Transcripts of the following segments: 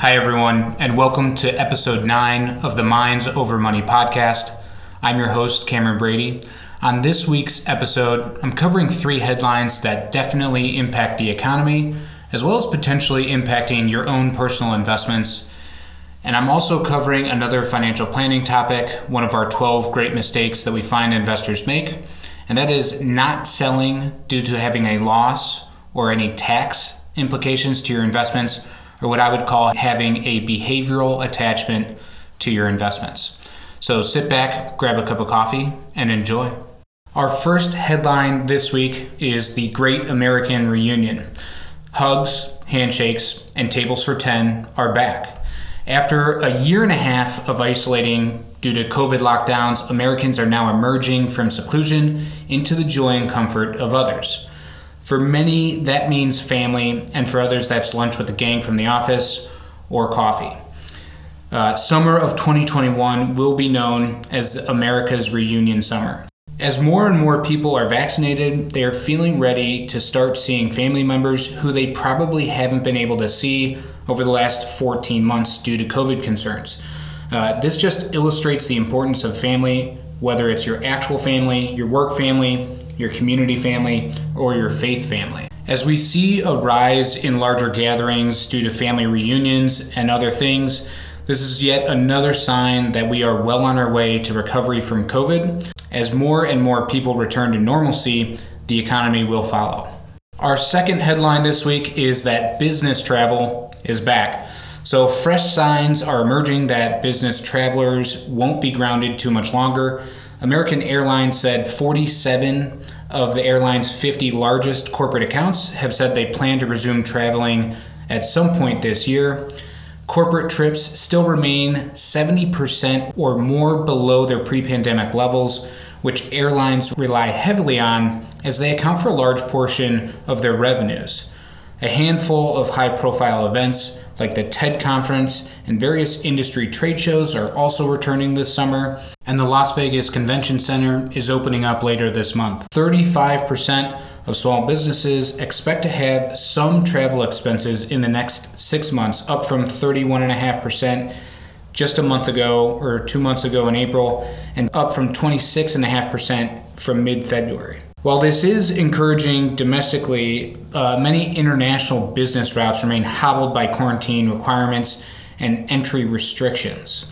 Hi, everyone, and welcome to episode 9 of the Minds Over Money podcast. I'm your host, Cameron Brady. On this week's episode, I'm covering three headlines that definitely impact the economy, as well as potentially impacting your own personal investments. And I'm also covering another financial planning topic, one of our 12 great mistakes that we find investors make, and that is not selling due to having a loss or any tax implications to your investments or what I would call having a behavioral attachment to your investments. So sit back, grab a cup of coffee, and enjoy. Our first headline this week is the Great American Reunion. Hugs, handshakes, and tables for 10 are back. After a year and a half of isolating due to COVID lockdowns, Americans are now emerging from seclusion into the joy and comfort of others. For many, that means family, and for others, that's lunch with the gang from the office or coffee. Uh, summer of 2021 will be known as America's reunion summer. As more and more people are vaccinated, they are feeling ready to start seeing family members who they probably haven't been able to see over the last 14 months due to COVID concerns. Uh, this just illustrates the importance of family, whether it's your actual family, your work family, your community family, or your faith family. As we see a rise in larger gatherings due to family reunions and other things, this is yet another sign that we are well on our way to recovery from COVID. As more and more people return to normalcy, the economy will follow. Our second headline this week is that business travel is back. So, fresh signs are emerging that business travelers won't be grounded too much longer. American Airlines said 47 of the airline's 50 largest corporate accounts have said they plan to resume traveling at some point this year. Corporate trips still remain 70% or more below their pre pandemic levels, which airlines rely heavily on as they account for a large portion of their revenues. A handful of high profile events like the TED conference and various industry trade shows are also returning this summer, and the Las Vegas Convention Center is opening up later this month. 35% of small businesses expect to have some travel expenses in the next six months, up from 31.5% just a month ago or two months ago in April, and up from 26.5% from mid February. While this is encouraging domestically, uh, many international business routes remain hobbled by quarantine requirements and entry restrictions.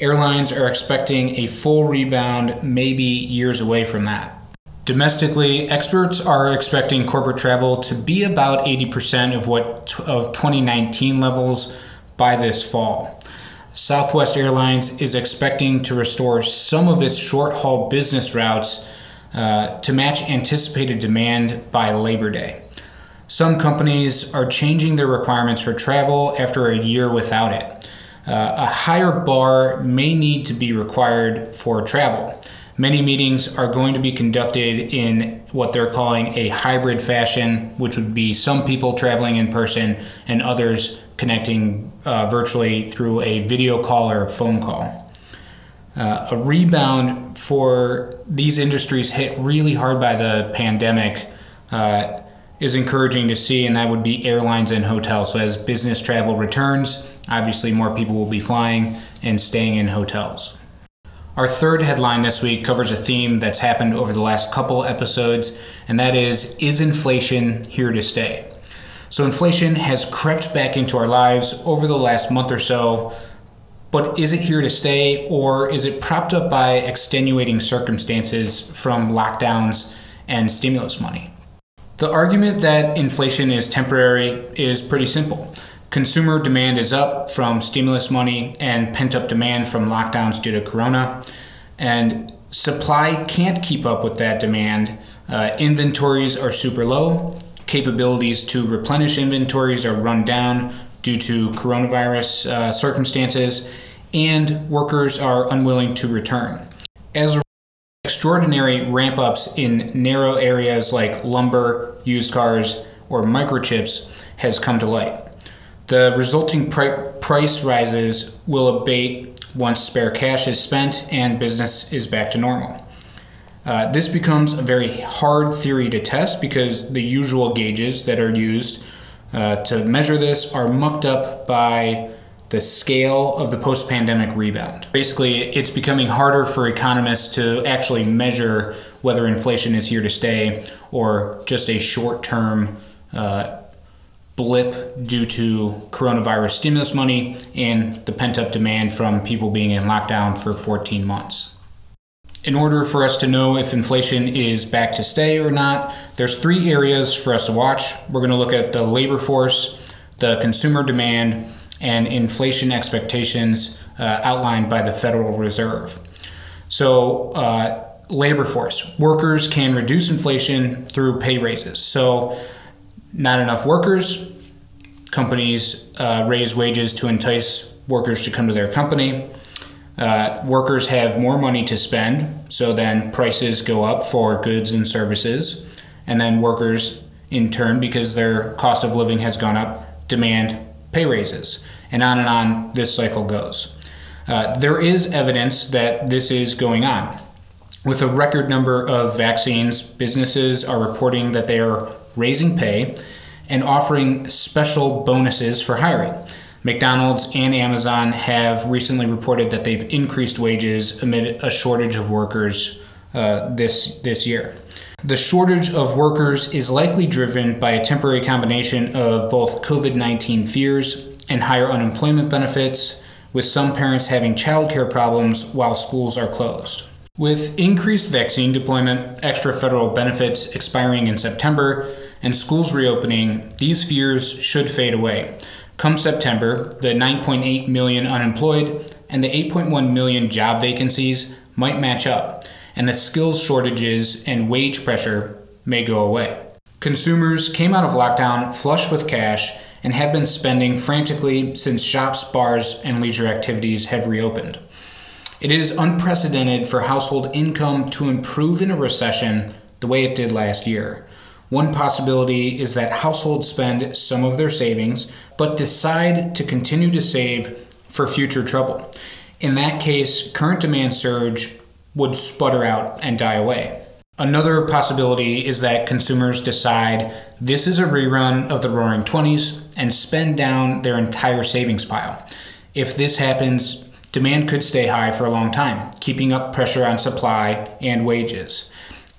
Airlines are expecting a full rebound, maybe years away from that. Domestically, experts are expecting corporate travel to be about 80% of what of 2019 levels by this fall. Southwest Airlines is expecting to restore some of its short-haul business routes uh, to match anticipated demand by Labor Day. Some companies are changing their requirements for travel after a year without it. Uh, a higher bar may need to be required for travel. Many meetings are going to be conducted in what they're calling a hybrid fashion, which would be some people traveling in person and others connecting uh, virtually through a video call or phone call. Uh, a rebound for these industries hit really hard by the pandemic uh, is encouraging to see, and that would be airlines and hotels. So, as business travel returns, obviously more people will be flying and staying in hotels. Our third headline this week covers a theme that's happened over the last couple episodes, and that is Is inflation here to stay? So, inflation has crept back into our lives over the last month or so, but is it here to stay or is it propped up by extenuating circumstances from lockdowns and stimulus money? The argument that inflation is temporary is pretty simple. Consumer demand is up from stimulus money and pent up demand from lockdowns due to corona, and supply can't keep up with that demand. Uh, inventories are super low. Capabilities to replenish inventories are run down due to coronavirus uh, circumstances, and workers are unwilling to return. As extraordinary ramp ups in narrow areas like lumber, used cars, or microchips has come to light. The resulting pri- price rises will abate once spare cash is spent and business is back to normal. Uh, this becomes a very hard theory to test because the usual gauges that are used uh, to measure this are mucked up by the scale of the post pandemic rebound. Basically, it's becoming harder for economists to actually measure whether inflation is here to stay or just a short term uh, blip due to coronavirus stimulus money and the pent up demand from people being in lockdown for 14 months. In order for us to know if inflation is back to stay or not, there's three areas for us to watch. We're going to look at the labor force, the consumer demand, and inflation expectations uh, outlined by the Federal Reserve. So, uh, labor force workers can reduce inflation through pay raises. So, not enough workers, companies uh, raise wages to entice workers to come to their company. Uh, workers have more money to spend, so then prices go up for goods and services. And then workers, in turn, because their cost of living has gone up, demand pay raises. And on and on this cycle goes. Uh, there is evidence that this is going on. With a record number of vaccines, businesses are reporting that they are raising pay and offering special bonuses for hiring. McDonald's and Amazon have recently reported that they've increased wages amid a shortage of workers uh, this this year. The shortage of workers is likely driven by a temporary combination of both COVID 19 fears and higher unemployment benefits, with some parents having childcare problems while schools are closed. With increased vaccine deployment, extra federal benefits expiring in September, and schools reopening, these fears should fade away. Come September, the 9.8 million unemployed and the 8.1 million job vacancies might match up, and the skills shortages and wage pressure may go away. Consumers came out of lockdown flush with cash and have been spending frantically since shops, bars, and leisure activities have reopened. It is unprecedented for household income to improve in a recession the way it did last year. One possibility is that households spend some of their savings but decide to continue to save for future trouble. In that case, current demand surge would sputter out and die away. Another possibility is that consumers decide this is a rerun of the roaring 20s and spend down their entire savings pile. If this happens, demand could stay high for a long time, keeping up pressure on supply and wages.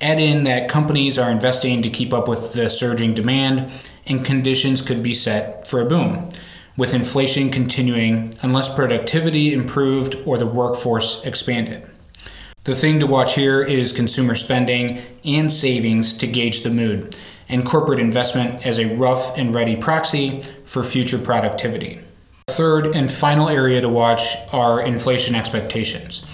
Add in that companies are investing to keep up with the surging demand, and conditions could be set for a boom, with inflation continuing unless productivity improved or the workforce expanded. The thing to watch here is consumer spending and savings to gauge the mood, and corporate investment as a rough and ready proxy for future productivity. Third and final area to watch are inflation expectations.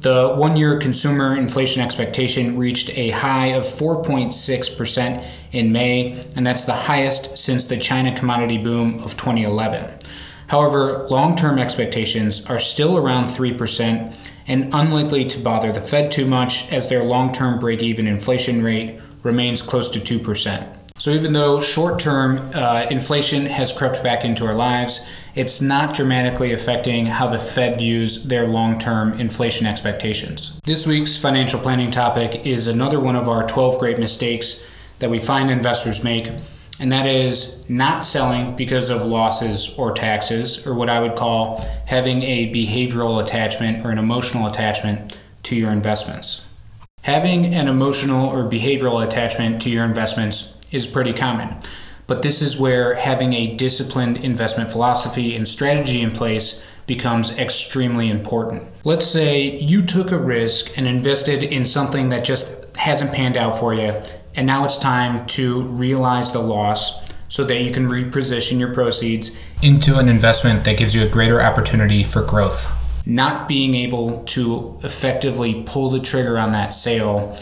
The one year consumer inflation expectation reached a high of 4.6% in May, and that's the highest since the China commodity boom of 2011. However, long term expectations are still around 3% and unlikely to bother the Fed too much as their long term break even inflation rate remains close to 2%. So, even though short term uh, inflation has crept back into our lives, it's not dramatically affecting how the Fed views their long term inflation expectations. This week's financial planning topic is another one of our 12 great mistakes that we find investors make and that is not selling because of losses or taxes, or what I would call having a behavioral attachment or an emotional attachment to your investments. Having an emotional or behavioral attachment to your investments is pretty common, but this is where having a disciplined investment philosophy and strategy in place becomes extremely important. Let's say you took a risk and invested in something that just hasn't panned out for you and now it's time to realize the loss so that you can reposition your proceeds into an investment that gives you a greater opportunity for growth. Not being able to effectively pull the trigger on that sale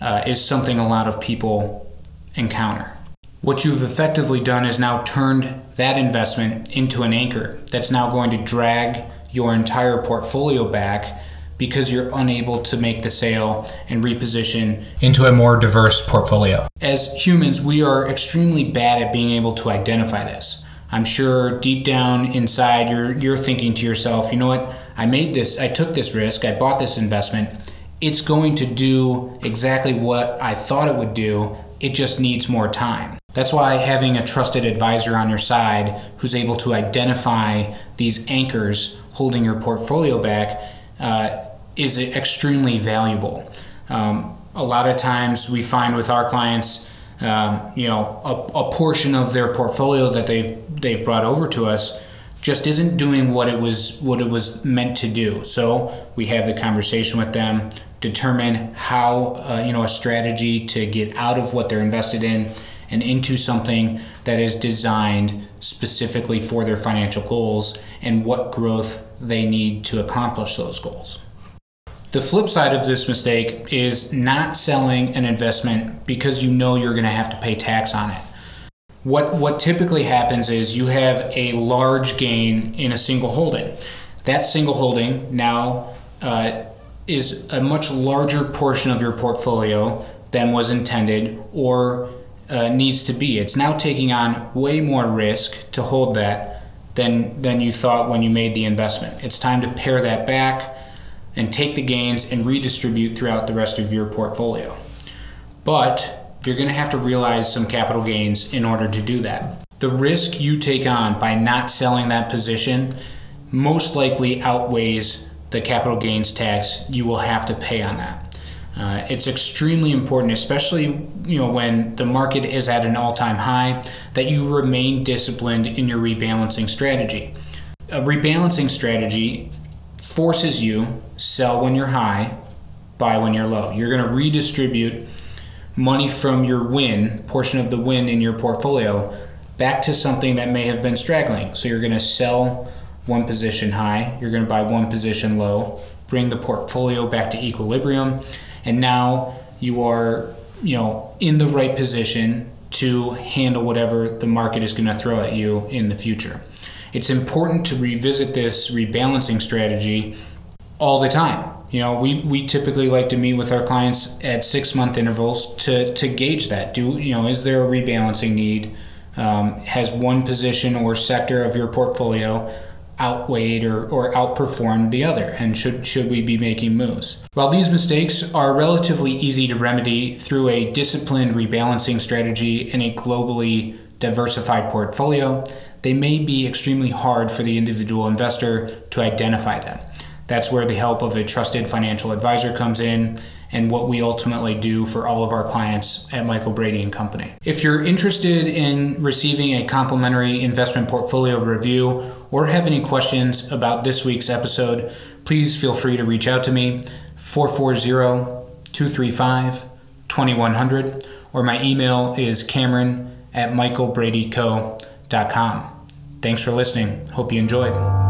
uh, is something a lot of people encounter. What you've effectively done is now turned that investment into an anchor that's now going to drag your entire portfolio back because you're unable to make the sale and reposition into a more diverse portfolio. As humans, we are extremely bad at being able to identify this. I'm sure deep down inside you're you're thinking to yourself, you know what? I made this, I took this risk, I bought this investment. It's going to do exactly what I thought it would do. It just needs more time. That's why having a trusted advisor on your side who's able to identify these anchors holding your portfolio back uh, is extremely valuable. Um, a lot of times we find with our clients, um, you know, a, a portion of their portfolio that they've they've brought over to us just isn't doing what it was what it was meant to do. So we have the conversation with them, determine how uh, you know a strategy to get out of what they're invested in and into something that is designed specifically for their financial goals and what growth they need to accomplish those goals. The flip side of this mistake is not selling an investment because you know you're going to have to pay tax on it. What, what typically happens is you have a large gain in a single holding. That single holding now uh, is a much larger portion of your portfolio than was intended or uh, needs to be. It's now taking on way more risk to hold that than than you thought when you made the investment. It's time to pare that back and take the gains and redistribute throughout the rest of your portfolio. But you're going to have to realize some capital gains in order to do that. The risk you take on by not selling that position most likely outweighs the capital gains tax you will have to pay on that. Uh, it's extremely important, especially you know when the market is at an all-time high, that you remain disciplined in your rebalancing strategy. A rebalancing strategy forces you sell when you're high, buy when you're low. You're going to redistribute money from your win portion of the win in your portfolio back to something that may have been straggling. So you're going to sell one position high, you're going to buy one position low, bring the portfolio back to equilibrium and now you are you know in the right position to handle whatever the market is going to throw at you in the future. It's important to revisit this rebalancing strategy all the time. You know, we, we typically like to meet with our clients at six month intervals to, to gauge that. Do you know, is there a rebalancing need? Um, has one position or sector of your portfolio outweighed or, or outperformed the other? And should should we be making moves? While these mistakes are relatively easy to remedy through a disciplined rebalancing strategy and a globally diversified portfolio they may be extremely hard for the individual investor to identify them. That's where the help of a trusted financial advisor comes in and what we ultimately do for all of our clients at Michael Brady and Company. If you're interested in receiving a complimentary investment portfolio review or have any questions about this week's episode, please feel free to reach out to me 440-235-2100 or my email is cameron at michaelbradyco.com. Thanks for listening. Hope you enjoyed.